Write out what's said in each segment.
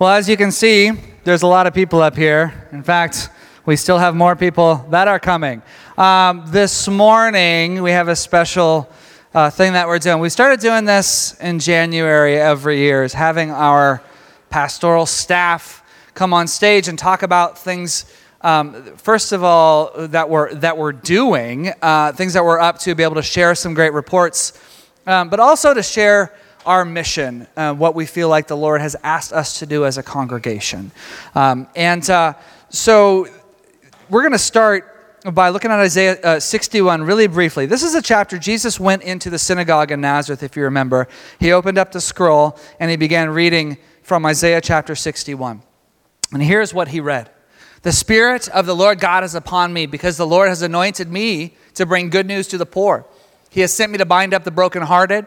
Well, as you can see, there's a lot of people up here. In fact, we still have more people that are coming. Um, this morning, we have a special uh, thing that we're doing. We started doing this in January every year, is having our pastoral staff come on stage and talk about things. Um, first of all, that we're that we're doing, uh, things that we're up to, be able to share some great reports, um, but also to share our mission, uh, what we feel like the Lord has asked us to do as a congregation. Um, and uh, so we're going to start by looking at Isaiah uh, 61 really briefly. This is a chapter Jesus went into the synagogue in Nazareth, if you remember. He opened up the scroll and he began reading from Isaiah chapter 61. And here's what he read The Spirit of the Lord God is upon me because the Lord has anointed me to bring good news to the poor. He has sent me to bind up the brokenhearted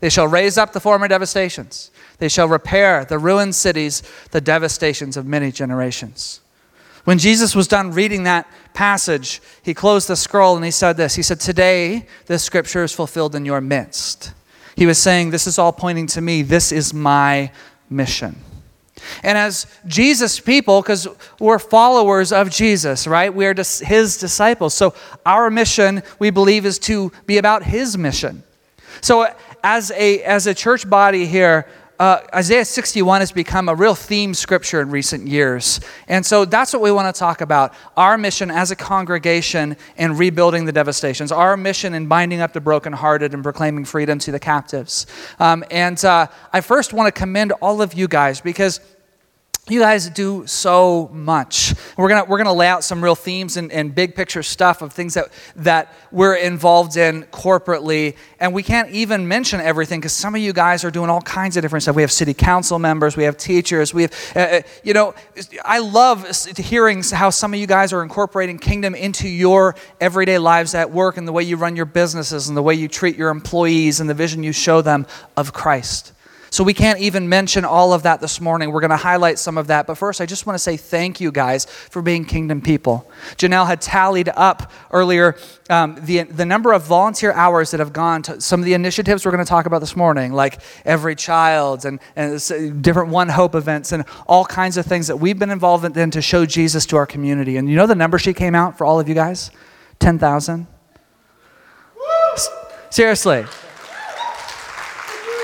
They shall raise up the former devastations. They shall repair the ruined cities, the devastations of many generations. When Jesus was done reading that passage, he closed the scroll and he said this He said, Today, this scripture is fulfilled in your midst. He was saying, This is all pointing to me. This is my mission. And as Jesus people, because we're followers of Jesus, right? We are his disciples. So our mission, we believe, is to be about his mission. So as a, as a church body here, uh, Isaiah 61 has become a real theme scripture in recent years. And so that's what we want to talk about our mission as a congregation in rebuilding the devastations, our mission in binding up the brokenhearted and proclaiming freedom to the captives. Um, and uh, I first want to commend all of you guys because you guys do so much. We're gonna we're gonna lay out some real themes and, and big picture stuff of things that that we're involved in corporately, and we can't even mention everything because some of you guys are doing all kinds of different stuff. We have city council members, we have teachers, we have uh, uh you know. I love hearing how some of you guys are incorporating kingdom into your everyday lives at work and the way you run your businesses and the way you treat your employees and the vision you show them of Christ. So we can't even mention all of that this morning. We're going to highlight some of that. But first, I just want to say thank you guys for being kingdom people. Janelle had tallied up earlier um, the, the number of volunteer hours that have gone to some of the initiatives we're going to talk about this morning, like Every Child and, and different One Hope events and all kinds of things that we've been involved in to show Jesus to our community. And you know the number she came out for all of you guys? 10,000? Seriously.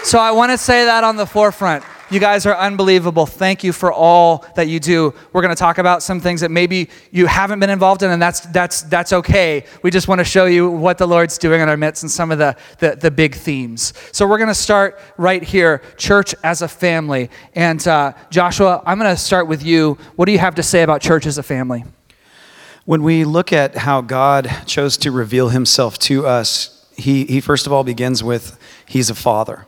So I want to say that on the forefront. You guys are unbelievable. Thank you for all that you do. We're going to talk about some things that maybe you haven't been involved in, and that's, that's, that's okay. We just want to show you what the Lord's doing in our midst and some of the, the, the big themes. So we're going to start right here church as a family. And uh, Joshua, I'm going to start with you. What do you have to say about church as a family? When we look at how God chose to reveal himself to us, he, he first of all begins with He's a father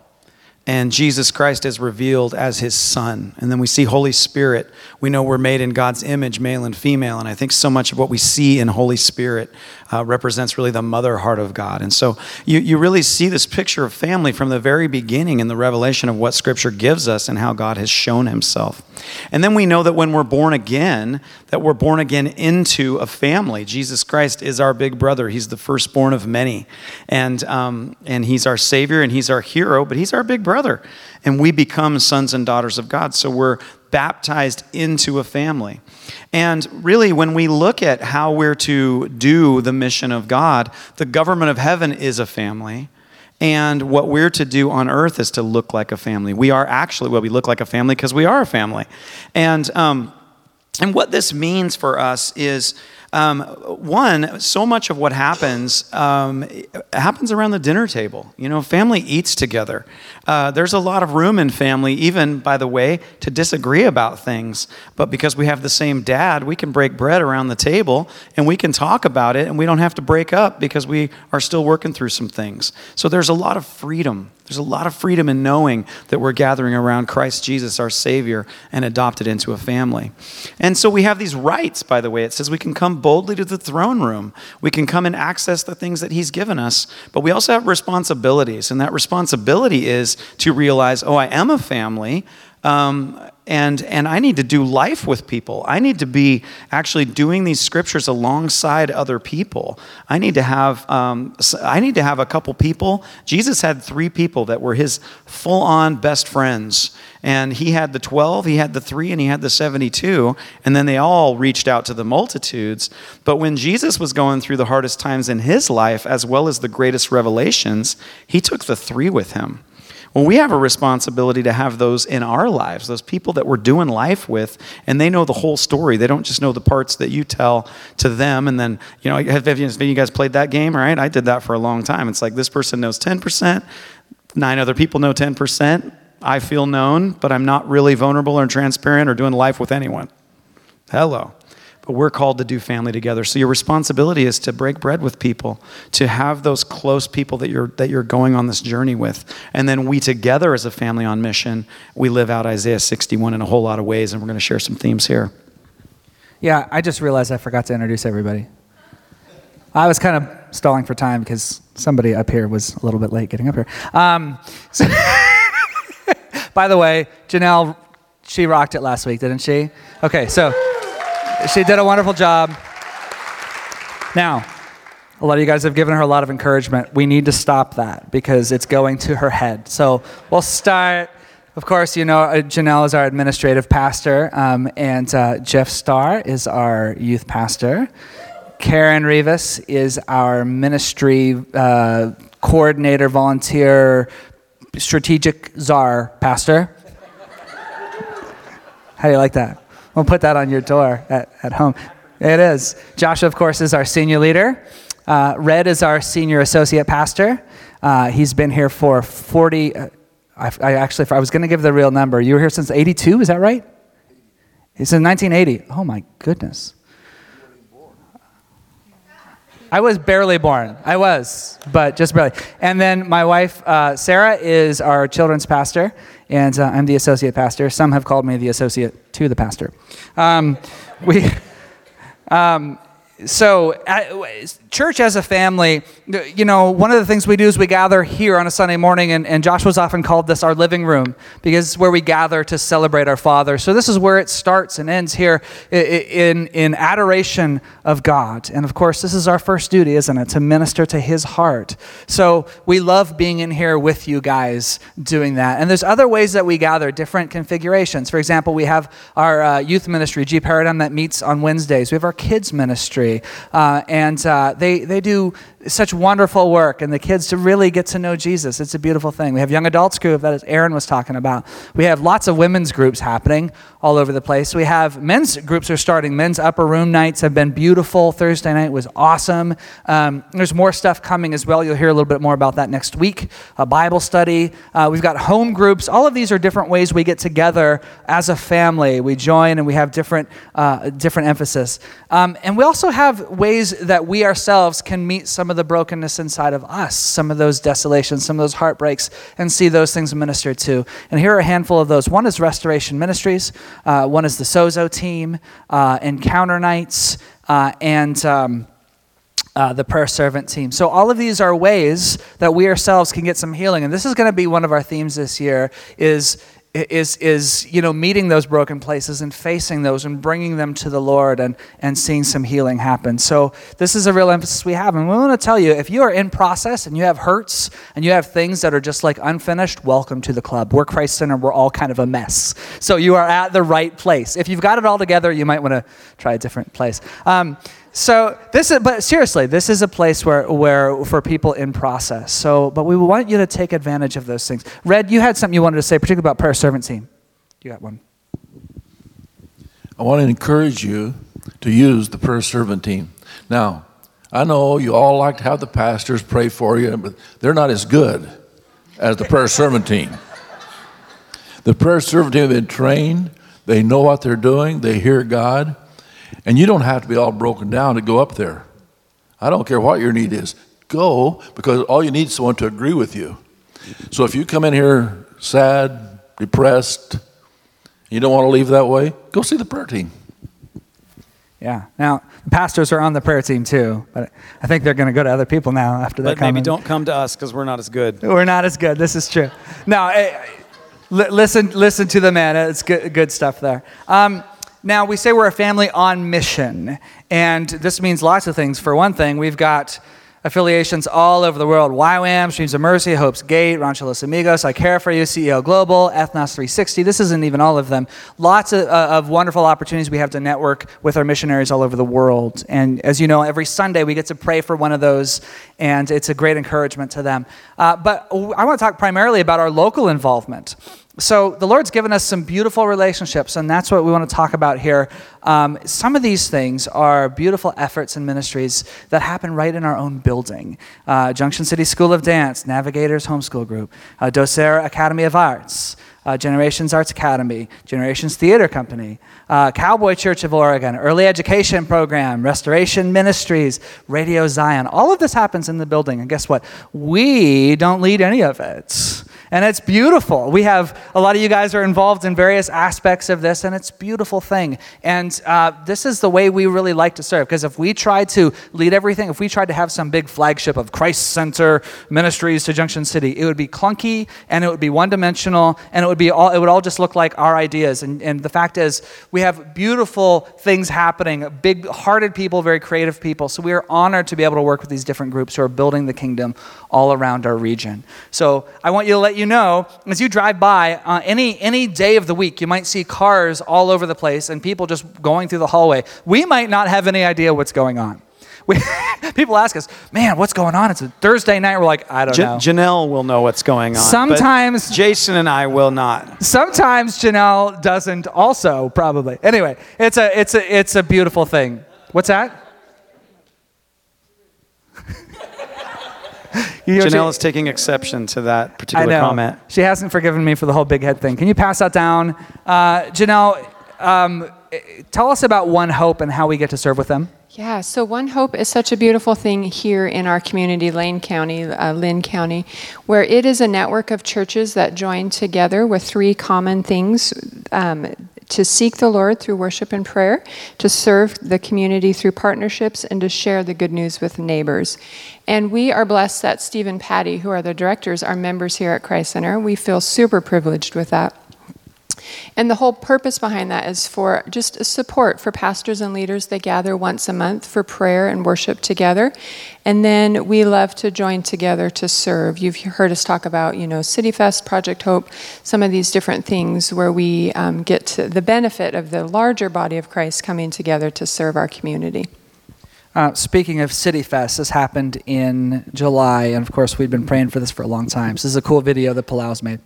and Jesus Christ is revealed as his son. And then we see Holy Spirit. We know we're made in God's image, male and female. And I think so much of what we see in Holy Spirit uh, represents really the mother heart of God. And so you, you really see this picture of family from the very beginning in the revelation of what Scripture gives us and how God has shown himself. And then we know that when we're born again, that we're born again into a family. Jesus Christ is our big brother. He's the firstborn of many. And, um, and he's our Savior and he's our hero, but he's our big brother. And we become sons and daughters of God. So we're baptized into a family. And really, when we look at how we're to do the mission of God, the government of heaven is a family. And what we're to do on earth is to look like a family. We are actually, well, we look like a family because we are a family. And, um, and what this means for us is Um, one, so much of what happens um, happens around the dinner table. You know, family eats together. Uh, there's a lot of room in family, even by the way, to disagree about things. But because we have the same dad, we can break bread around the table and we can talk about it, and we don't have to break up because we are still working through some things. So there's a lot of freedom there's a lot of freedom in knowing that we're gathering around Christ Jesus, our Savior, and adopted into a family. And so we have these rights, by the way. It says we can come boldly to the throne room, we can come and access the things that He's given us, but we also have responsibilities. And that responsibility is to realize, oh, I am a family. Um, and and I need to do life with people. I need to be actually doing these scriptures alongside other people. I need to have um, I need to have a couple people. Jesus had three people that were his full on best friends, and he had the twelve, he had the three, and he had the seventy two, and then they all reached out to the multitudes. But when Jesus was going through the hardest times in his life, as well as the greatest revelations, he took the three with him. Well, we have a responsibility to have those in our lives, those people that we're doing life with, and they know the whole story. They don't just know the parts that you tell to them. And then, you know, have, have you guys played that game? Right? I did that for a long time. It's like this person knows 10%, nine other people know 10%. I feel known, but I'm not really vulnerable or transparent or doing life with anyone. Hello but we're called to do family together. So your responsibility is to break bread with people, to have those close people that you're that you're going on this journey with. And then we together as a family on mission, we live out Isaiah 61 in a whole lot of ways and we're going to share some themes here. Yeah, I just realized I forgot to introduce everybody. I was kind of stalling for time because somebody up here was a little bit late getting up here. Um, so by the way, Janelle, she rocked it last week, didn't she? Okay, so she did a wonderful job. Now, a lot of you guys have given her a lot of encouragement. We need to stop that because it's going to her head. So we'll start. Of course, you know, uh, Janelle is our administrative pastor, um, and uh, Jeff Starr is our youth pastor. Karen Rivas is our ministry uh, coordinator, volunteer, strategic czar pastor. How do you like that? We'll put that on your door at, at home. It is. Joshua, of course, is our senior leader. Uh, Red is our senior associate pastor. Uh, he's been here for 40. Uh, I, I, actually, I was going to give the real number. You were here since 82, is that right? It's in 1980. Oh my goodness. I was barely born. I was, but just barely. And then my wife, uh, Sarah, is our children's pastor, and uh, I'm the associate pastor. Some have called me the associate to the pastor. Um, we, um, so church as a family you know one of the things we do is we gather here on a sunday morning and, and joshua's often called this our living room because it's where we gather to celebrate our father. So this is where it starts and ends here in, in adoration of god. And of course this is our first duty isn't it? To minister to his heart. So we love being in here with you guys doing that. And there's other ways that we gather different configurations. For example we have our uh, youth ministry g paradigm that meets on wednesdays. We have our kids ministry ministry. Uh, and uh, they, they do such wonderful work and the kids to really get to know Jesus. It's a beautiful thing. We have young adults group that Aaron was talking about. We have lots of women's groups happening all over the place. We have men's groups are starting. Men's upper room nights have been beautiful. Thursday night was awesome. Um, there's more stuff coming as well. You'll hear a little bit more about that next week. A Bible study. Uh, we've got home groups. All of these are different ways we get together as a family. We join and we have different uh, different emphasis. Um, and we also have ways that we ourselves can meet some of the brokenness inside of us, some of those desolations, some of those heartbreaks, and see those things ministered to. And here are a handful of those. One is Restoration Ministries, uh, one is the Sozo team, uh, Encounter Nights, uh, and. Um, uh, the prayer servant team. So, all of these are ways that we ourselves can get some healing. And this is going to be one of our themes this year is is, is you know, meeting those broken places and facing those and bringing them to the Lord and, and seeing some healing happen. So, this is a real emphasis we have. And we want to tell you if you are in process and you have hurts and you have things that are just like unfinished, welcome to the club. We're Christ Center, we're all kind of a mess. So, you are at the right place. If you've got it all together, you might want to try a different place. Um, so this is, but seriously, this is a place where, where for people in process. So, but we want you to take advantage of those things. Red, you had something you wanted to say, particularly about prayer servant team. You got one. I want to encourage you to use the prayer servant team. Now, I know you all like to have the pastors pray for you, but they're not as good as the prayer servant team. The prayer servant team have been trained, they know what they're doing, they hear God, and you don't have to be all broken down to go up there. I don't care what your need is. Go because all you need is someone to agree with you. So if you come in here sad, depressed, you don't want to leave that way, go see the prayer team. Yeah. Now, the pastors are on the prayer team too, but I think they're going to go to other people now after that. But maybe don't come to us because we're not as good. We're not as good. This is true. No, hey, listen, listen to the man. It's good, good stuff there. Um, now, we say we're a family on mission, and this means lots of things. For one thing, we've got affiliations all over the world YWAM, Streams of Mercy, Hope's Gate, Rancho Los Amigos, I Care for You, CEO Global, Ethnos 360. This isn't even all of them. Lots of, uh, of, wonderful opportunities we have to network with our missionaries all over the world. And as you know, every Sunday we get to pray for one of those, and it's a great encouragement to them. Uh, but I want to talk primarily about our local involvement. So, the Lord's given us some beautiful relationships, and that's what we want to talk about here. Um, some of these things are beautiful efforts and ministries that happen right in our own building. Uh, Junction City School of Dance, Navigators Homeschool Group, uh, Docere Academy of Arts, uh, Generations Arts Academy, Generations Theater Company, uh, Cowboy Church of Oregon, Early Education Program, Restoration Ministries, Radio Zion. All of this happens in the building, and guess what? We don't lead any of it. And it's beautiful. We have a lot of you guys are involved in various aspects of this, and it's a beautiful thing. And uh, this is the way we really like to serve. Because if we tried to lead everything, if we tried to have some big flagship of Christ Center Ministries to Junction City, it would be clunky and it would be one dimensional and it would be all it would all just look like our ideas. And, and the fact is, we have beautiful things happening, big hearted people, very creative people. So we are honored to be able to work with these different groups who are building the kingdom all around our region. So I want you to let you know, as you drive by, uh, any, any day of the week, you might see cars all over the place and people just going through the hallway. We might not have any idea what's going on. We, people ask us, man, what's going on? It's a Thursday night. We're like, I don't J- know. Janelle will know what's going on. Sometimes Jason and I will not. Sometimes Janelle doesn't. Also, probably. Anyway, it's a it's a it's a beautiful thing. What's that? You know, Janelle she, is taking exception to that particular I know. comment. She hasn't forgiven me for the whole big head thing. Can you pass that down? Uh, Janelle, um, tell us about One Hope and how we get to serve with them. Yeah, so One Hope is such a beautiful thing here in our community, Lane County, uh, Linn County, where it is a network of churches that join together with three common things um, to seek the Lord through worship and prayer, to serve the community through partnerships, and to share the good news with neighbors. And we are blessed that Steve and Patty, who are the directors, are members here at Christ Center. We feel super privileged with that. And the whole purpose behind that is for just support for pastors and leaders. They gather once a month for prayer and worship together. And then we love to join together to serve. You've heard us talk about, you know, City Fest, Project Hope, some of these different things where we um, get the benefit of the larger body of Christ coming together to serve our community. Uh, speaking of City Fest, this happened in July, and of course, we've been praying for this for a long time. So this is a cool video that Palau's made.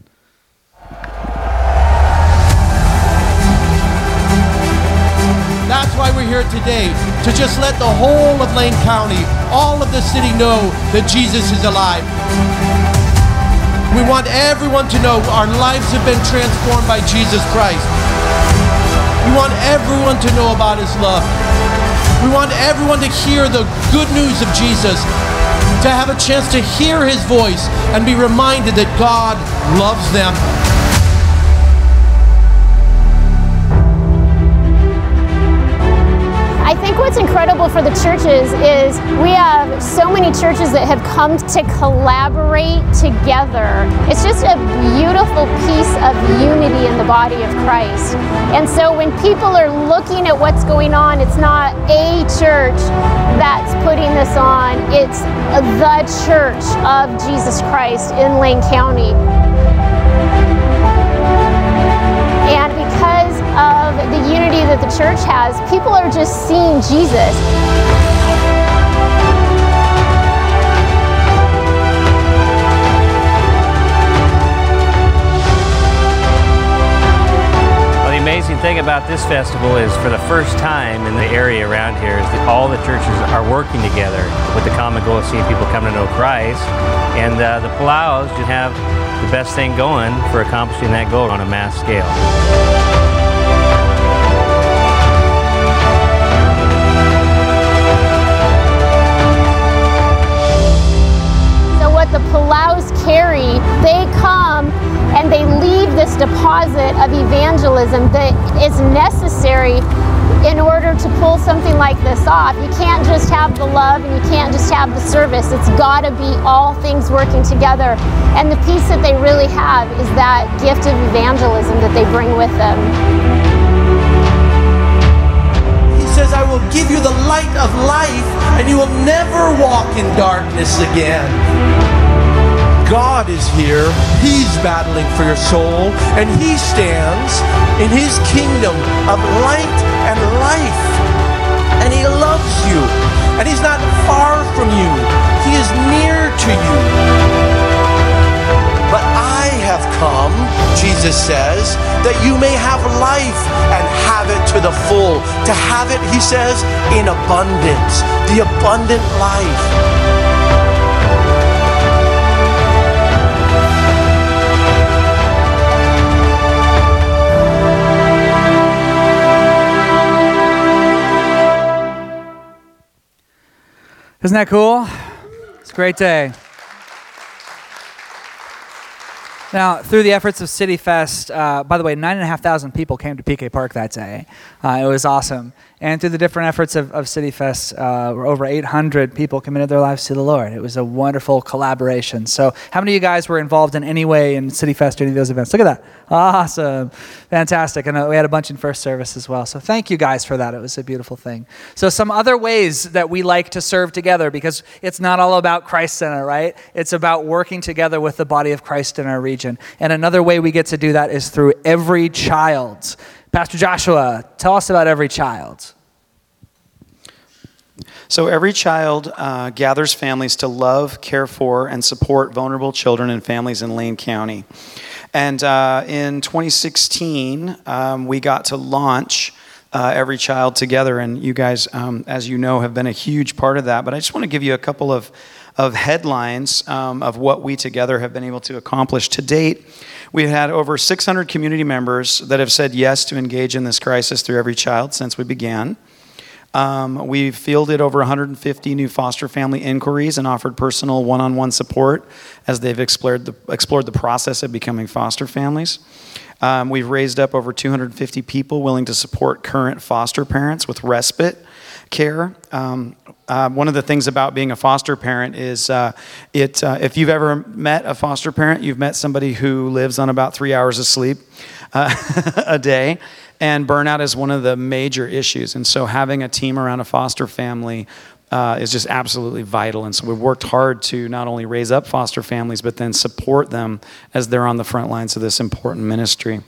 That's why we're here today, to just let the whole of Lane County, all of the city know that Jesus is alive. We want everyone to know our lives have been transformed by Jesus Christ. We want everyone to know about his love. We want everyone to hear the good news of Jesus, to have a chance to hear his voice and be reminded that God loves them. What's incredible for the churches is we have so many churches that have come to collaborate together. It's just a beautiful piece of unity in the body of Christ. And so when people are looking at what's going on, it's not a church that's putting this on, it's the church of Jesus Christ in Lane County. And because of the unity that the church has, people are just seeing Jesus. Well, the amazing thing about this festival is for the first time in the area around here is that all the churches are working together with the common goal of seeing people come to know Christ. And uh, the Palaus have the best thing going for accomplishing that goal on a mass scale. Carry, they come and they leave this deposit of evangelism that is necessary in order to pull something like this off. You can't just have the love and you can't just have the service. It's got to be all things working together. And the piece that they really have is that gift of evangelism that they bring with them. He says, I will give you the light of life, and you will never walk in darkness again. God is here. He's battling for your soul, and He stands in His kingdom of light and life. And He loves you, and He's not far from you, He is near to you. But I have come, Jesus says, that you may have life and have it to the full. To have it, he says, in abundance, the abundant life. Isn't that cool? It's a great day. Now, through the efforts of City Fest, uh, by the way, nine and a half thousand people came to PK Park that day. Uh, it was awesome. And through the different efforts of, of City Fest, uh, over 800 people committed their lives to the Lord. It was a wonderful collaboration. So, how many of you guys were involved in any way in City Fest or any of those events? Look at that. Awesome. Fantastic. And uh, we had a bunch in first service as well. So, thank you guys for that. It was a beautiful thing. So, some other ways that we like to serve together because it's not all about Christ Center, right? It's about working together with the body of Christ in our region. And another way we get to do that is through every child. Pastor Joshua, tell us about every child. So, every child uh, gathers families to love, care for, and support vulnerable children and families in Lane County. And uh, in 2016, um, we got to launch uh, Every Child Together. And you guys, um, as you know, have been a huge part of that. But I just want to give you a couple of, of headlines um, of what we together have been able to accomplish to date. We've had over 600 community members that have said yes to engage in this crisis through Every Child since we began. Um, we've fielded over 150 new foster family inquiries and offered personal one on one support as they've explored the, explored the process of becoming foster families. Um, we've raised up over 250 people willing to support current foster parents with respite care. Um, uh, one of the things about being a foster parent is uh, it, uh, if you've ever met a foster parent, you've met somebody who lives on about three hours of sleep uh, a day and burnout is one of the major issues. And so, having a team around a foster family uh, is just absolutely vital. And so, we've worked hard to not only raise up foster families, but then support them as they're on the front lines of this important ministry.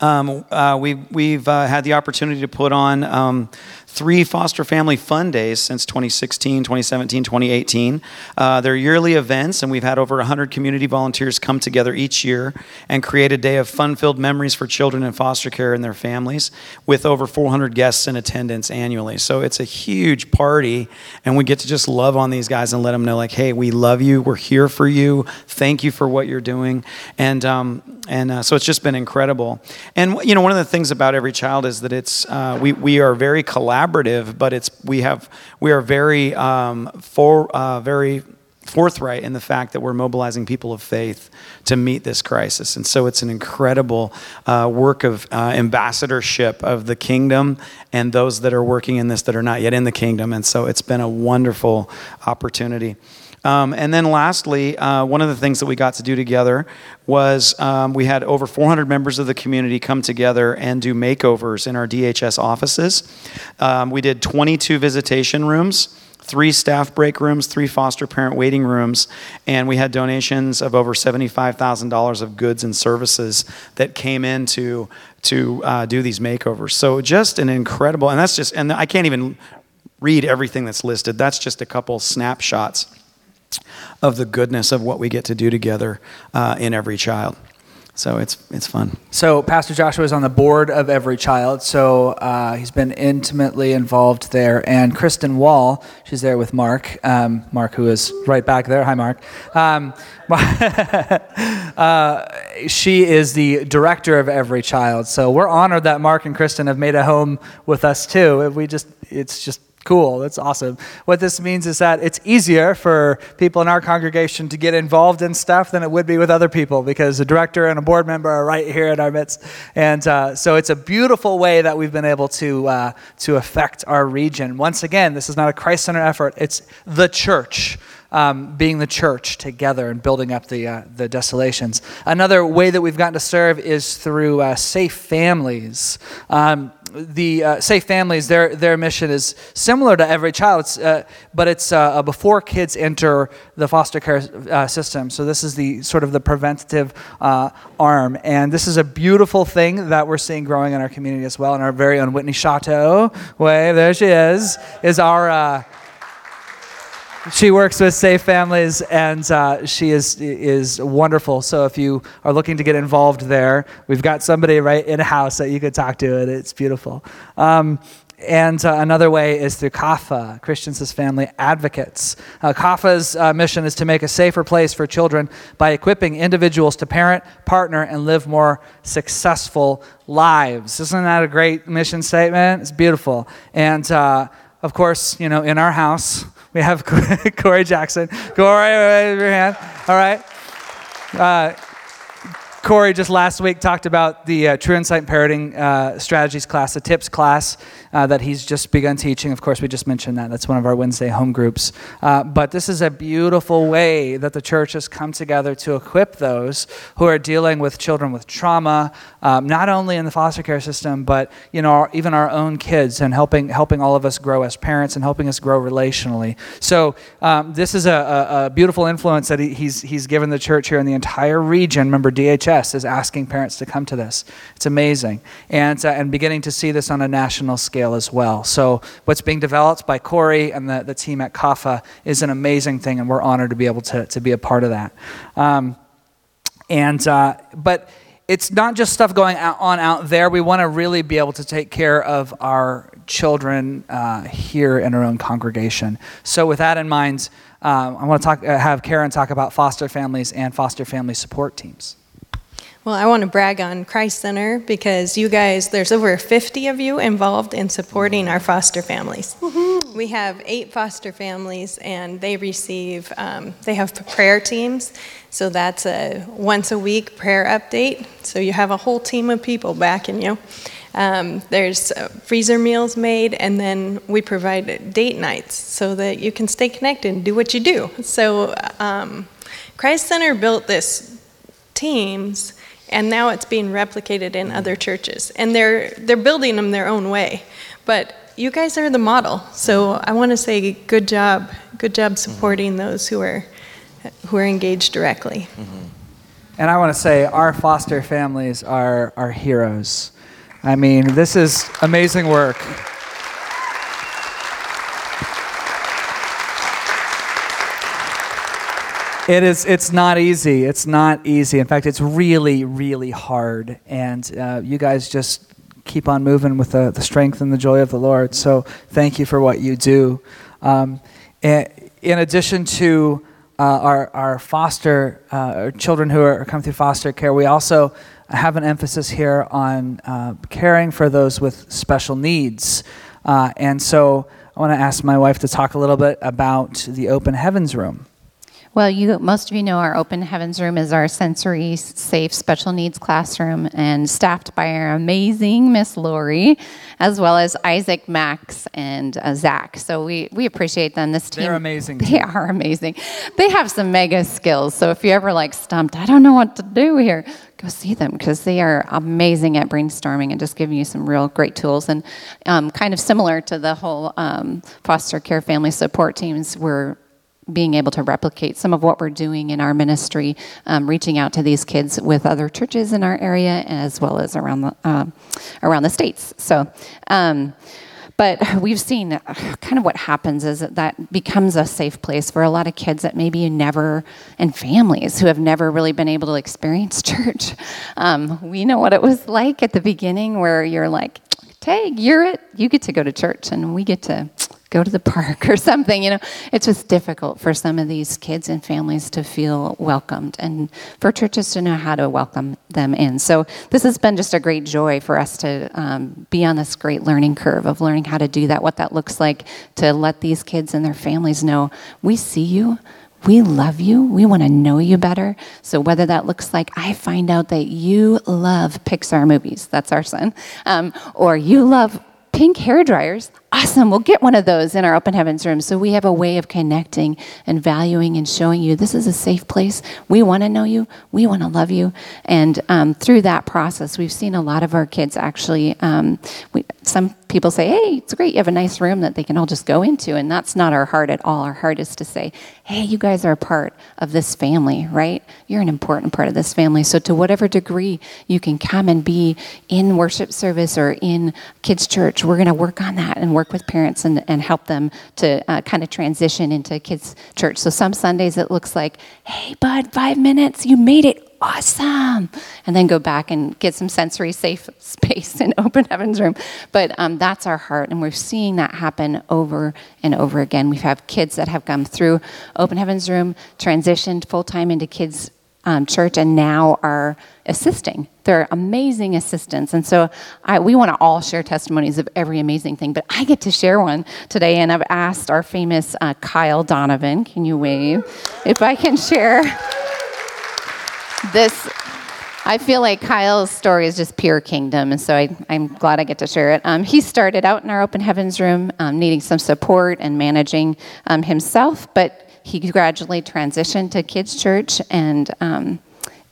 Um, uh, we, we've uh, had the opportunity to put on um, three foster family fun days since 2016, 2017, 2018. Uh, they're yearly events, and we've had over 100 community volunteers come together each year and create a day of fun filled memories for children in foster care and their families with over 400 guests in attendance annually. So it's a huge party, and we get to just love on these guys and let them know, like, hey, we love you, we're here for you, thank you for what you're doing. And, um, and uh, so it's just been incredible. And, you know, one of the things about every child is that it's, uh, we, we are very collaborative collaborative, but it's we have we are very um, for uh, very forthright in the fact that we're mobilizing people of faith to meet this crisis. And so it's an incredible uh, work of uh, ambassadorship of the kingdom and those that are working in this that are not yet in the kingdom. And so it's been a wonderful opportunity. Um, and then lastly, uh, one of the things that we got to do together was um, we had over 400 members of the community come together and do makeovers in our DHS offices. Um, we did 22 visitation rooms three staff break rooms, three foster parent waiting rooms, and we had donations of over $75,000 of goods and services that came in to, to uh, do these makeovers. So just an incredible, and that's just, and I can't even read everything that's listed. That's just a couple snapshots of the goodness of what we get to do together uh, in every child. So it's it's fun. So Pastor Joshua is on the board of Every Child, so uh, he's been intimately involved there. And Kristen Wall, she's there with Mark. Um, Mark, who is right back there. Hi, Mark. Um, uh, she is the director of Every Child. So we're honored that Mark and Kristen have made a home with us too. We just, it's just Cool, that's awesome. What this means is that it's easier for people in our congregation to get involved in stuff than it would be with other people because a director and a board member are right here in our midst. And uh, so it's a beautiful way that we've been able to, uh, to affect our region. Once again, this is not a Christ centered effort, it's the church. Um, being the church together and building up the, uh, the desolations. Another way that we've gotten to serve is through uh, safe families. Um, the uh, Safe Families, their, their mission is similar to Every Child, it's, uh, but it's uh, before kids enter the foster care uh, system. So this is the sort of the preventative uh, arm. And this is a beautiful thing that we're seeing growing in our community as well. And our very own Whitney Chateau, way, there she is, is our uh, she works with Safe Families, and uh, she is is wonderful. So if you are looking to get involved there, we've got somebody right in house that you could talk to, and it's beautiful. Um, and uh, another way is through CAFA, Christians as Family Advocates. Uh, CAFA's uh, mission is to make a safer place for children by equipping individuals to parent, partner, and live more successful lives. Isn't that a great mission statement? It's beautiful. And uh, of course, you know, in our house, we have Corey Jackson. Corey, raise your hand. All right. Uh, Corey just last week talked about the uh, True Insight Parenting uh, Strategies class, the TIPS class uh, that he's just begun teaching. Of course, we just mentioned that. That's one of our Wednesday home groups. Uh, but this is a beautiful way that the church has come together to equip those who are dealing with children with trauma, um, not only in the foster care system, but you know, our, even our own kids, and helping helping all of us grow as parents and helping us grow relationally. So um, this is a, a, a, beautiful influence that he, he's he's given the church here in the entire region. Remember, DHS is asking parents to come to this. It's amazing. And, uh, and beginning to see this on a national scale as well. So, what's being developed by Corey and the, the team at CAFA is an amazing thing, and we're honored to be able to, to be a part of that. Um, and, uh, but it's not just stuff going on out there. We want to really be able to take care of our children uh, here in our own congregation. So, with that in mind, um, I want to talk, uh, have Karen talk about foster families and foster family support teams. Well, I want to brag on Christ Center because you guys, there's over 50 of you involved in supporting our foster families. We have eight foster families, and they receive, um, they have prayer teams. So that's a once a week prayer update. So you have a whole team of people backing you. Um, there's uh, freezer meals made, and then we provide date nights so that you can stay connected and do what you do. So um, Christ Center built this teams and now it's being replicated in mm. other churches. And they're they're building them their own way. But you guys are the model. So mm. i want to say good job good job mm-hmm. supporting those who are who are engaged directly. Mm-hmm. and i want to say our foster families are our heroes. I mean this is amazing work It is. It's not easy. It's not easy. In fact, it's really, really hard. And uh, you guys just keep on moving with the, the, strength and the joy of the Lord. So thank you for what you do. Um, in addition to uh, our, our foster uh, children who are coming through foster care, we also have an emphasis here on uh, caring for those with special needs. Uh, and so I want to ask my wife to talk a little bit about the Open Heavens Room. Well, you most of you know our Open Heavens Room is our sensory safe special needs classroom and staffed by our amazing Miss Lori, as well as Isaac, Max, and uh, Zach. So we, we appreciate them. This team, they're amazing. They are amazing. They have some mega skills. So if you're ever like stumped, I don't know what to do here, go see them because they are amazing at brainstorming and just giving you some real great tools. And um, kind of similar to the whole um, foster care family support teams, we're being able to replicate some of what we're doing in our ministry, um, reaching out to these kids with other churches in our area as well as around the uh, around the states. So. Um, But we've seen uh, kind of what happens is that that becomes a safe place for a lot of kids that maybe never, and families who have never really been able to experience church. Um, we know what it was like at the beginning where you're like, Tag, you're it. You get to go to church, and we get to go to the park or something. You know, it's just difficult for some of these kids and families to feel welcomed, and for churches to know how to welcome them in. So this has been just a great joy for us to um, be on this great learning curve of learning how to do that, what that looks like, to let these kids and their families know we see you. We love you. We want to know you better. So, whether that looks like I find out that you love Pixar movies, that's our son, um, or you love pink hair dryers, awesome. We'll get one of those in our open heavens room. So we have a way of connecting and valuing and showing you this is a safe place. We want to know you. We want to love you. And um, through that process, we've seen a lot of our kids actually. Um, we, some people say, "Hey, it's great. You have a nice room that they can all just go into," and that's not our heart at all. Our heart is to say, "Hey, you guys are a part of this family, right? You're an important part of this family. So to whatever degree you can come and be in worship service or in kids' church, we're going to work on that and work work with parents and, and help them to uh, kind of transition into kids' church. So some Sundays it looks like, hey, bud, five minutes, you made it. Awesome. And then go back and get some sensory safe space in Open Heavens Room. But um, that's our heart. And we're seeing that happen over and over again. We have kids that have come through Open Heavens Room, transitioned full time into kids' um, church and now are assisting. They're amazing assistants. And so I, we want to all share testimonies of every amazing thing, but I get to share one today. And I've asked our famous uh, Kyle Donovan, can you wave? If I can share this. I feel like Kyle's story is just pure kingdom, and so I, am glad I get to share it. Um, he started out in our open heavens room, um, needing some support and managing um, himself, but he gradually transitioned to kids' church, and um,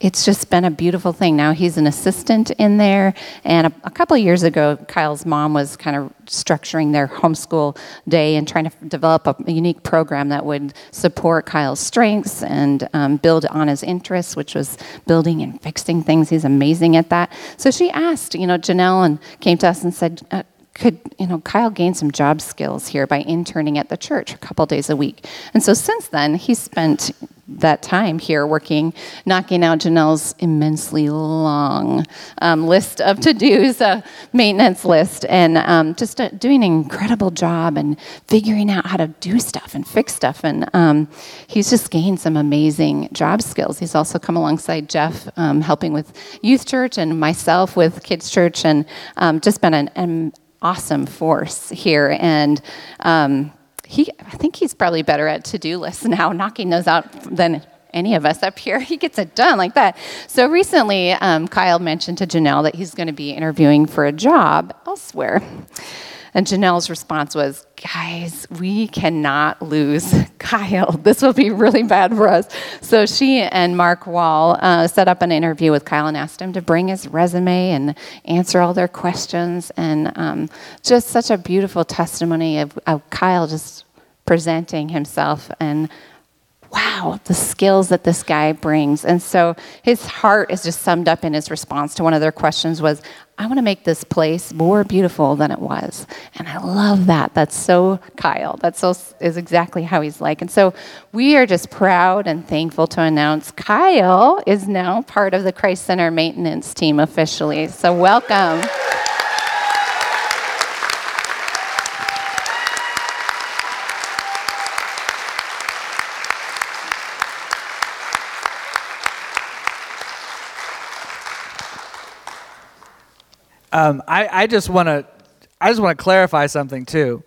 it's just been a beautiful thing. Now he's an assistant in there, and a, a couple years ago, Kyle's mom was kind of structuring their homeschool day and trying to develop a, a unique program that would support Kyle's strengths and um, build on his interests, which was building and fixing things. He's amazing at that. So she asked, you know, Janelle, and came to us and said. Uh, could you know Kyle gain some job skills here by interning at the church a couple days a week. And so since then, he's spent that time here working, knocking out Janelle's immensely long um, list of to dos, uh, maintenance list, and um, just uh, doing an incredible job and figuring out how to do stuff and fix stuff. And um, he's just gained some amazing job skills. He's also come alongside Jeff, um, helping with youth church, and myself with kids church, and um, just been an, an awesome force here. And um, he, I think he's probably better at to do lists now, knocking those out than any of us up here. He gets it done like that. So recently, um, Kyle mentioned to Janelle that he's going to be interviewing for a job elsewhere. And Janelle's response was, Guys, we cannot lose Kyle. This will be really bad for us. So she and Mark Wall uh, set up an interview with Kyle and asked him to bring his resume and answer all their questions. And um, just such a beautiful testimony of, of Kyle just presenting himself and wow, the skills that this guy brings. And so his heart is just summed up in his response to one of their questions was, I want to make this place more beautiful than it was. And I love that. That's so Kyle. That's so is exactly how he's like. And so we are just proud and thankful to announce Kyle is now part of the Christ Center maintenance team officially. So welcome. Um, I, I just want to I just want to clarify something too.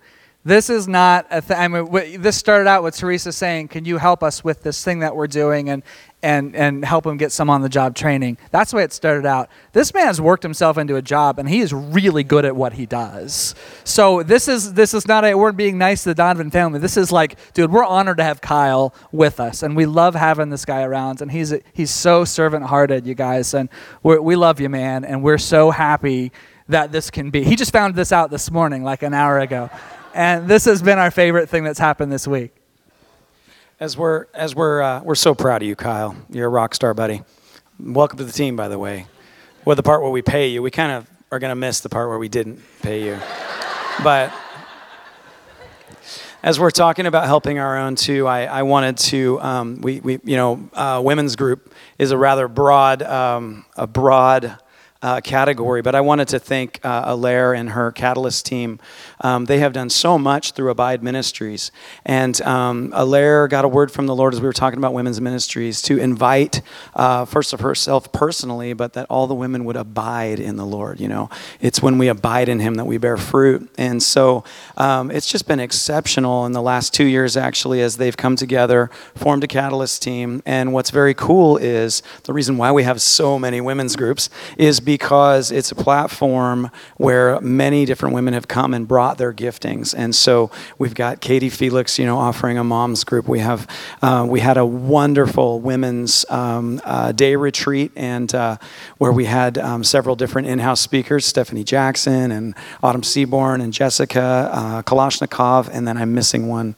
This is not a thing. I mean, this started out with Teresa saying, "Can you help us with this thing that we're doing and and and help him get some on the job training?" That's the way it started out. This man's worked himself into a job, and he is really good at what he does. So this is this is not a we're being nice to the Donovan family. This is like, dude, we're honored to have Kyle with us, and we love having this guy around. And he's he's so servant hearted, you guys, and we love you, man, and we're so happy that this can be. He just found this out this morning, like an hour ago. And this has been our favorite thing that's happened this week. As we're as we're uh, we're so proud of you, Kyle. You're a rock star, buddy. Welcome to the team, by the way. Well, the part where we pay you, we kind of are gonna miss the part where we didn't pay you. but as we're talking about helping our own too, I, I wanted to um, we, we you know uh, women's group is a rather broad um, a broad uh, category, but I wanted to thank uh, and her Catalyst team. Um, they have done so much through Abide Ministries. And um, got a word from the Lord as we were talking about women's ministries to invite, uh, first of herself personally, but that all the women would abide in the Lord. You know, it's when we abide in Him that we bear fruit. And so um, it's just been exceptional in the last two years, actually, as they've come together, formed a Catalyst team. And what's very cool is the reason why we have so many women's groups is because because it's a platform where many different women have come and brought their giftings. And so we've got Katie Felix, you know, offering a mom's group. We have uh, we had a wonderful women's um, uh, day retreat, and uh, where we had um, several different in-house speakers: Stephanie Jackson and Autumn Seaborn and Jessica uh, Kalashnikov, and then I'm missing one,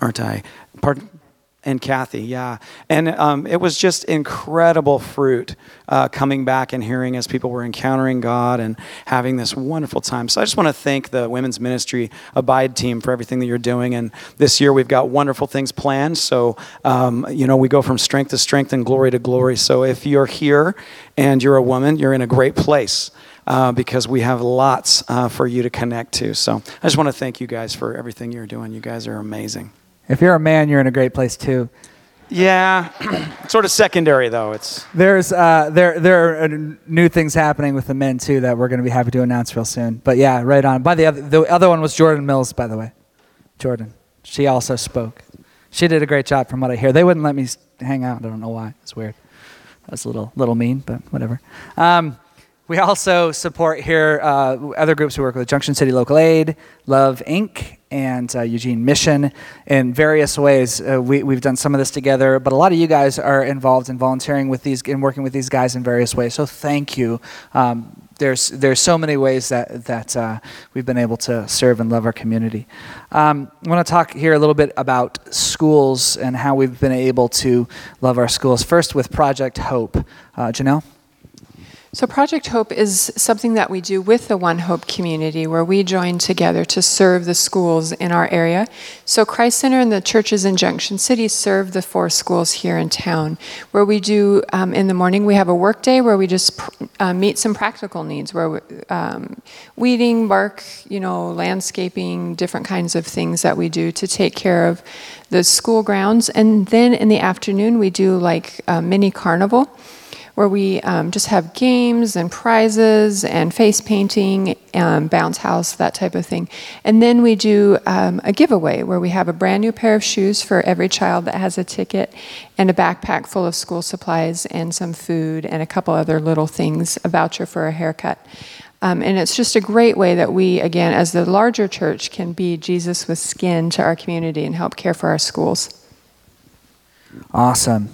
aren't I? Pardon? And Kathy, yeah. And um, it was just incredible fruit uh, coming back and hearing as people were encountering God and having this wonderful time. So I just want to thank the Women's Ministry Abide team for everything that you're doing. And this year we've got wonderful things planned. So, um, you know, we go from strength to strength and glory to glory. So if you're here and you're a woman, you're in a great place. Uh, because we have lots uh, for you to connect to. So I just want to thank you guys for everything you're doing. You guys are amazing. If you're a man, you're in a great place too. Yeah, sort of secondary though. It's there's uh, there there are new things happening with the men too that we're going to be happy to announce real soon. But yeah, right on. By the other the other one was Jordan Mills, by the way. Jordan, she also spoke. She did a great job from what I hear. They wouldn't let me hang out. I don't know why. It's weird. That's a little little mean, but whatever. Um, we also support here uh, other groups who work with Junction City Local Aid, Love Inc., and uh, Eugene Mission in various ways. Uh, we, we've done some of this together, but a lot of you guys are involved in volunteering with these and working with these guys in various ways. So thank you. Um, there's there's so many ways that that uh, we've been able to serve and love our community. Um, I want to talk here a little bit about schools and how we've been able to love our schools. First, with Project Hope, uh, Janelle. So, Project Hope is something that we do with the One Hope community where we join together to serve the schools in our area. So, Christ Center and the churches in Junction City serve the four schools here in town. Where we do um, in the morning, we have a work day where we just uh, meet some practical needs, where we, um, weeding, bark, you know, landscaping, different kinds of things that we do to take care of the school grounds. And then in the afternoon, we do like a mini carnival where we um, just have games and prizes and face painting, um, bounce house, that type of thing. And then we do um, a giveaway where we have a brand new pair of shoes for every child that has a ticket and a backpack full of school supplies and some food and a couple other little things, a voucher for a haircut. Um, and it's just a great way that we, again, as the larger church, can be Jesus with skin to our community and help care for our schools. Awesome.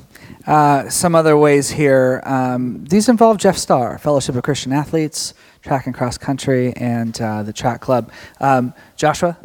Uh, some other ways here. Um, these involve Jeff Starr, Fellowship of Christian Athletes, track and cross country, and uh, the track club. Um, Joshua?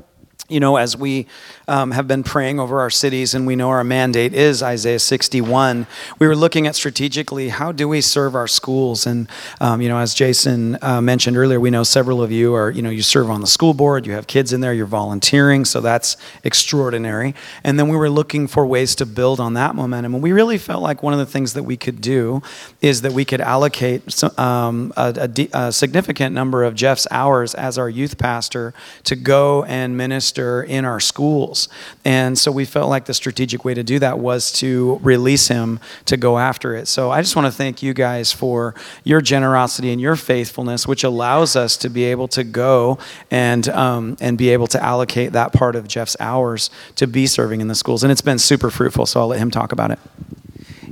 You know, as we um, have been praying over our cities, and we know our mandate is Isaiah 61. We were looking at strategically how do we serve our schools, and um, you know, as Jason uh, mentioned earlier, we know several of you are you know you serve on the school board, you have kids in there, you're volunteering, so that's extraordinary. And then we were looking for ways to build on that momentum, and we really felt like one of the things that we could do is that we could allocate um, a, a, a significant number of Jeff's hours as our youth pastor to go and minister in our schools schools. And so we felt like the strategic way to do that was to release him to go after it. So I just want to thank you guys for your generosity and your faithfulness, which allows us to be able to go and um, and be able to allocate that part of Jeff's hours to be serving in the schools. And it's been super fruitful. So I'll let him talk about it.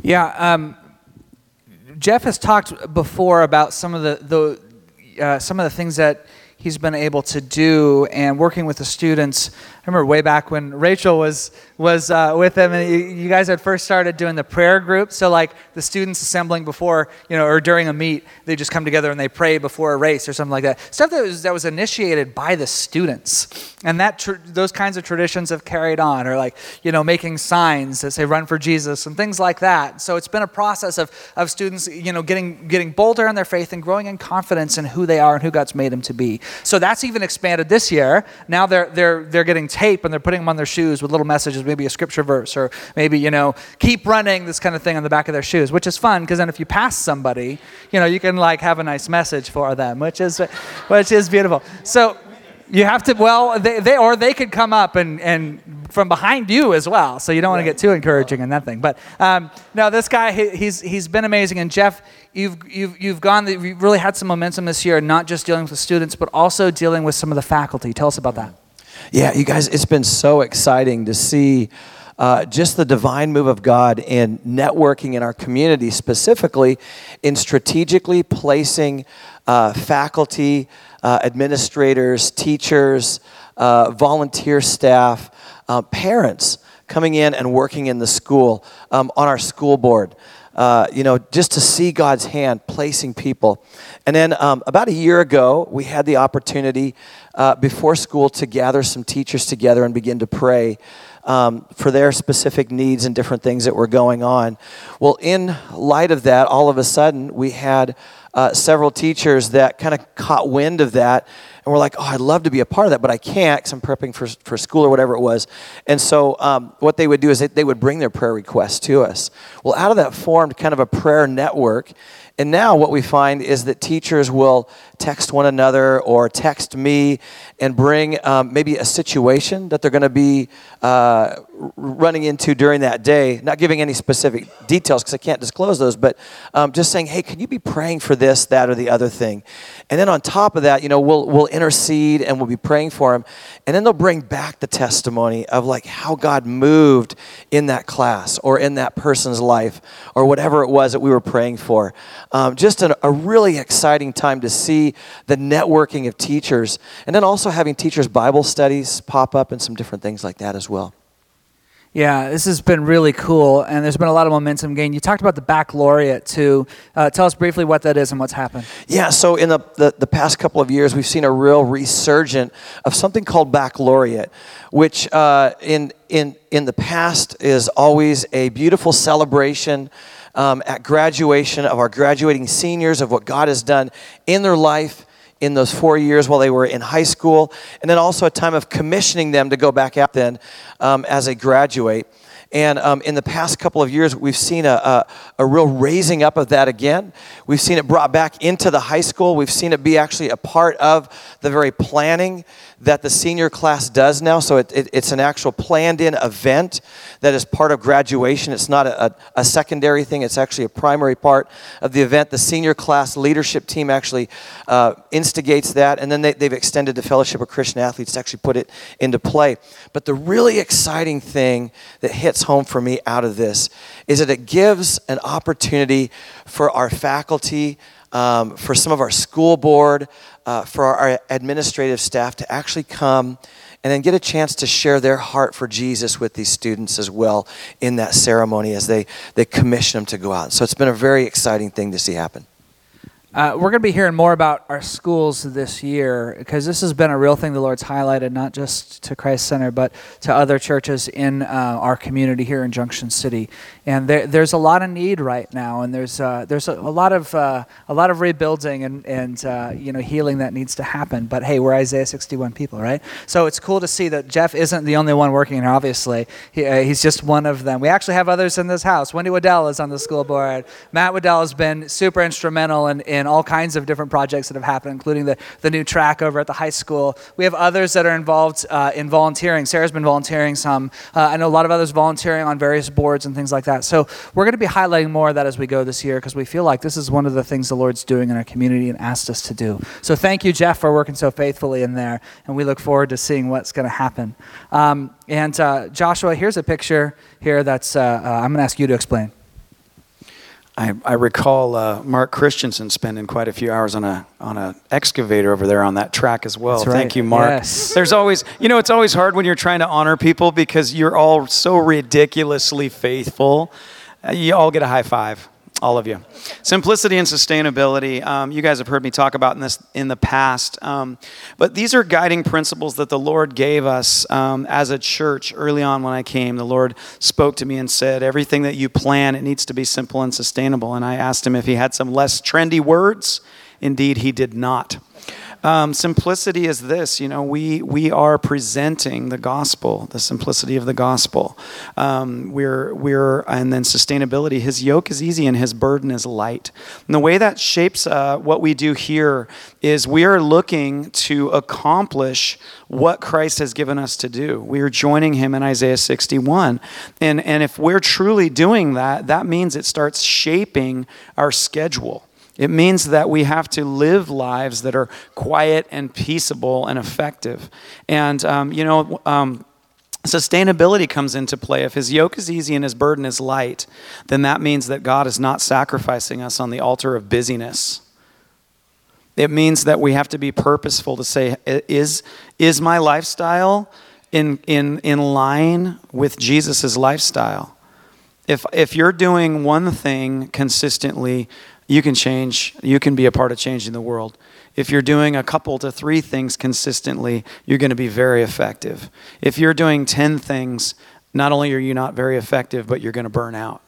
Yeah. Um, Jeff has talked before about some of the, the uh, some of the things that he's been able to do and working with the students remember way back when Rachel was was uh, with them, and you, you, guys had first started doing the prayer group. So like the students assembling before, you know, or during a meet, they just come together and they pray before a race or something like that. Stuff that was that was initiated by the students, and that tr- those kinds of traditions have carried on, or like you know, making signs that say "Run for Jesus" and things like that. So it's been a process of of students, you know, getting getting bolder in their faith and growing in confidence in who they are and who God's made them to be. So that's even expanded this year. Now they're they're they're getting tape and they're putting them on their shoes with little messages, maybe a scripture verse or maybe you know keep running this kind of thing on the back of their shoes, which is fun because then if you pass somebody, you know you can like have a nice message for them, which is which is beautiful. So you have to, well, they, they, or they could come up and, and from behind you as well. So you don't want to get too encouraging in that thing. But um, no, this guy, he, he's, he's been amazing. And Jeff, you've, you've, you've gone, you've really had some momentum this year, not just dealing with the students, but also dealing with some of the faculty. Tell us about that. Yeah, you guys, it's been so exciting to see uh, just the divine move of God in networking in our community, specifically in strategically placing uh, faculty, uh, administrators, teachers, uh, volunteer staff, uh, parents coming in and working in the school um, on our school board. Uh, you know, just to see God's hand placing people. And then um, about a year ago, we had the opportunity uh, before school to gather some teachers together and begin to pray um, for their specific needs and different things that were going on. Well, in light of that, all of a sudden, we had uh, several teachers that kind of caught wind of that and were like, oh, I'd love to be a part of that, but I can't because I'm prepping for, for school or whatever it was. And so um, what they would do is they, they would bring their prayer requests to us. Well, out of that formed kind of a prayer network. And now what we find is that teachers will text one another or text me and bring um, maybe a situation that they're going to be uh, running into during that day. Not giving any specific details because I can't disclose those, but um, just saying, hey, can you be praying for this, that, or the other thing? And then on top of that, you know, we'll, we'll intercede and we'll be praying for them. And then they'll bring back the testimony of like how God moved in that class or in that person's life or whatever it was that we were praying for. Um, just an, a really exciting time to see the networking of teachers and then also having teachers' Bible studies pop up and some different things like that as well. Yeah, this has been really cool, and there's been a lot of momentum gain. You talked about the baccalaureate too. Uh, tell us briefly what that is and what's happened. Yeah, so in the, the, the, past couple of years, we've seen a real resurgent of something called baccalaureate, which uh, in, in, in the past is always a beautiful celebration um, at graduation of our graduating seniors of what God has done in their life in those four years while they were in high school, and then also a time of commissioning them to go back out then um, as they graduate. And um, in the past couple of years, we've seen a, a, a, real raising up of that again. We've seen it brought back into the high school. We've seen it be actually a part of the very planning that the senior class does now. So it, it, it's an actual planned in event that is part of graduation. It's not a, a, secondary thing, it's actually a primary part of the event. The senior class leadership team actually uh, instigates that, and then they, they've extended the Fellowship of Christian Athletes to actually put it into play. But the really exciting thing that hits home for me out of this is that it gives an opportunity for our faculty. Um, for some of our school board, uh, for our administrative staff to actually come and then get a chance to share their heart for Jesus with these students as well in that ceremony as they, they commission them to go out. So it's been a very exciting thing to see happen. Uh, we're going to be hearing more about our schools this year because this has been a real thing the Lord's highlighted, not just to Christ Center, but to other churches in uh, our community here in Junction City. And there, there's a lot of need right now, and there's uh, there's a, a, lot of uh, a lot of rebuilding and and uh, you know healing that needs to happen. But hey, we're Isaiah 61 people, right? So it's cool to see that Jeff isn't the only one working here. Obviously, he, uh, he's just one of them. We actually have others in this house. Wendy Waddell is on the school board. Matt Waddell has been super instrumental in, in all kinds of different projects that have happened, including the, the new track over at the high school. We have others that are involved uh, in volunteering. Sarah's been volunteering some. Uh, I know a lot of others volunteering on various boards and things like that. So we're going to be highlighting more of that as we go this year because we feel like this is one of the things the Lord's doing in our community and asked us to do. So thank you, Jeff, for working so faithfully in there. And we look forward to seeing what's going to happen. Um, and uh, Joshua, here's a picture here that's, uh, uh, I'm going to ask you to explain. I, I recall uh, Mark Christensen spending quite a few hours on a on an excavator over there on that track as well. Right. Thank you, Mark. Yes. There's always, you know, it's always hard when you're trying to honor people because you're all so ridiculously faithful. Uh, you all get a high five all of you. Simplicity and sustainability. Um, you guys have heard me talk about in this in the past, um, but these are guiding principles that the Lord gave us um, as a church early on when I came. The Lord spoke to me and said, "Everything that you plan, it needs to be simple and sustainable." And I asked him if he had some less trendy words. Indeed, he did not. Um, simplicity is this, you know, we, we are presenting the gospel, the simplicity of the gospel. Um, we're, we're, and then sustainability. His yoke is easy and his burden is light. And the way that shapes uh, what we do here is we are looking to accomplish what Christ has given us to do. We are joining him in Isaiah 61. And, and if we're truly doing that, that means it starts shaping our schedule. It means that we have to live lives that are quiet and peaceable and effective. And, um, you know, um, sustainability comes into play. If his yoke is easy and his burden is light, then that means that God is not sacrificing us on the altar of busyness. It means that we have to be purposeful to say, is, is my lifestyle in, in, in line with Jesus' lifestyle? If, if you're doing one thing consistently, you can change, you can be a part of changing the world. If you're doing a couple to three things consistently, you're going to be very effective. If you're doing 10 things, not only are you not very effective, but you're going to burn out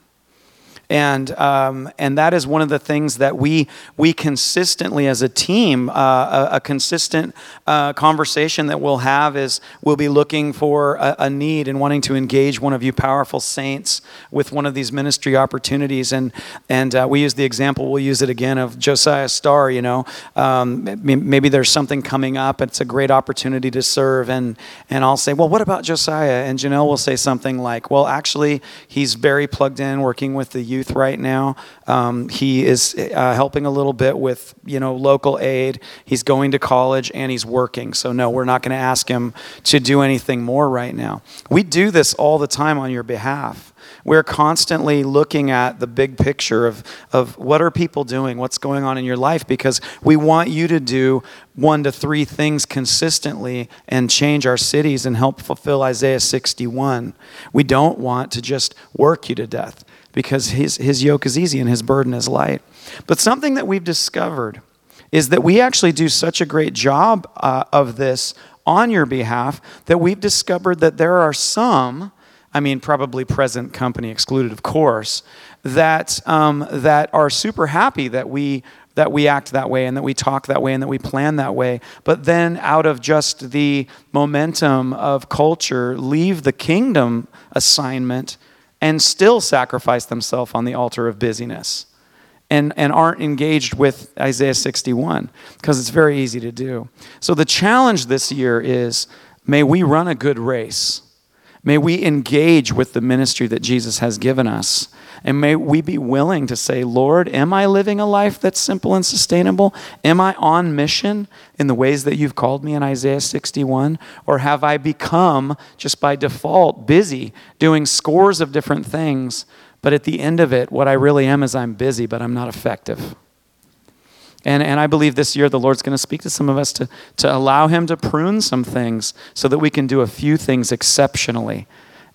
and um, and that is one of the things that we we consistently as a team uh, a, a, consistent uh, conversation that we'll have is we'll be looking for a, a, need and wanting to engage one of you powerful saints with one of these ministry opportunities. And and uh, we use the example we'll use it again of Josiah Starr you know. Um, maybe there's something coming up it's a great opportunity to serve. And and I'll say well what about Josiah? And Janelle will say something like well actually he's very plugged in working with the youth youth right now. Um, he is uh, helping a little bit with you know local aid. He's going to college and he's working. So no, we're not going to ask him to do anything more right now. We do this all the time on your behalf. We're constantly looking at the big picture of, of what are people doing, what's going on in your life, because we want you to do one to three things consistently and change our cities and help fulfill Isaiah 61. We don't want to just work you to death because his, his yoke is easy and his burden is light. But something that we've discovered is that we actually do such a great job uh, of this on your behalf that we've discovered that there are some, I mean, probably present company excluded, of course, that, um, that are super happy that we that we act that way and that we talk that way and that we plan that way. But then, out of just the momentum of culture, leave the kingdom assignment and still sacrifice themselves on the altar of busyness and, and aren't engaged with Isaiah 61 because it's very easy to do. So the challenge this year is may we run a good race. May we engage with the ministry that Jesus has given us. And may we be willing to say, Lord, am I living a life that's simple and sustainable? Am I on mission in the ways that you've called me in Isaiah 61? Or have I become, just by default, busy doing scores of different things? But at the end of it, what I really am is I'm busy, but I'm not effective. And, and I believe this year the Lord's going to speak to some of us to, to allow Him to prune some things so that we can do a few things exceptionally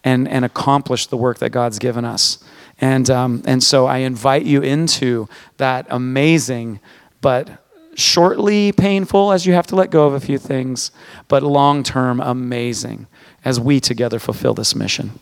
and, and accomplish the work that God's given us. And, um, and so I invite you into that amazing, but shortly painful as you have to let go of a few things, but long term amazing as we together fulfill this mission.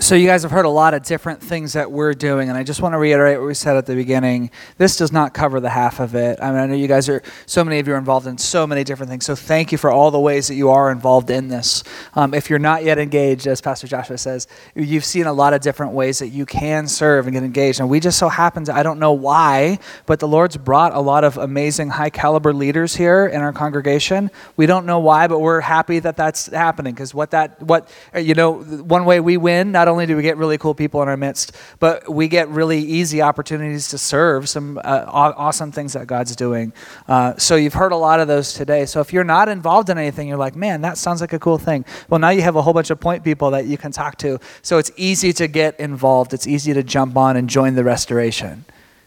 So, you guys have heard a lot of different things that we're doing, and I just want to reiterate what we said at the beginning. This does not cover the half of it. I mean, I know you guys are, so many of you are involved in so many different things. So, thank you for all the ways that you are involved in this. Um, if you're not yet engaged, as Pastor Joshua says, you've seen a lot of different ways that you can serve and get engaged. And we just so happen to, I don't know why, but the Lord's brought a lot of amazing, high caliber leaders here in our congregation. We don't know why, but we're happy that that's happening because what that, what, you know, one way we win, not only do we get really cool people in our midst, but we get really easy opportunities to serve some uh, awesome things that God's doing. Uh, so you've heard a lot of those today. So if you're not involved in anything, you're like, man, that sounds like a cool thing. Well, now you have a whole bunch of point people that you can talk to. So it's easy to get involved. It's easy to jump on and join the restoration.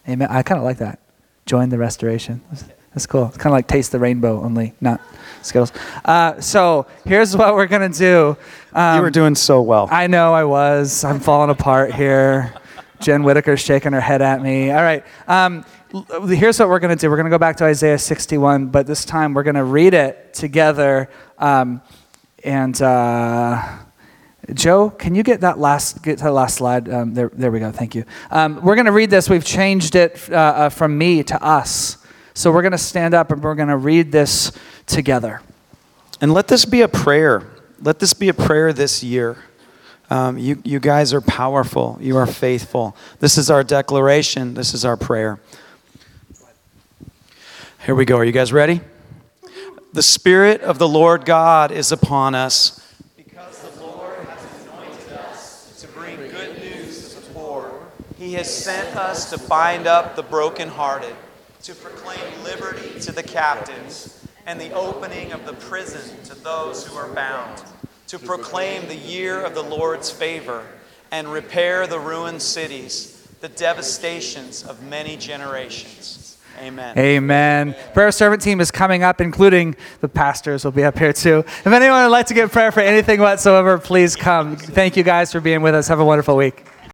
Amen. I kind of like that. Join the restoration. That's cool. It's kind of like taste the rainbow, only not Skittles. Uh, so here's what we're gonna do. Um, you were doing so well. I know I was. I'm falling apart here. Jen Whitaker's shaking her head at me. All right. Um, here's what we're going to do. We're going to go back to Isaiah 61, but this time we're going to read it together. Um, and uh, Joe, can you get that last get to the last slide? Um, there, there we go. Thank you. Um, we're going to read this. We've changed it uh, uh, from me to us So we're going to stand up and we're going to read this together. And let this be a prayer. Let this be a prayer this year. Um, you, you guys are powerful. You are faithful. This is our declaration. This is our prayer. Here we go. Are you guys ready? The Spirit of the Lord God is upon us. Because the Lord has anointed us to bring good news to the poor. He has sent us to bind up the brokenhearted, to proclaim liberty to the captives, and the opening of the prison to those who are bound, to proclaim the year of the Lord's favor, and repair the ruined cities, the devastations of many generations. Amen. Amen. Prayer servant team is coming up, including the pastors will be up here too. If anyone would like to get prayer for anything whatsoever, please come. Thank you guys for being with us. Have a wonderful week.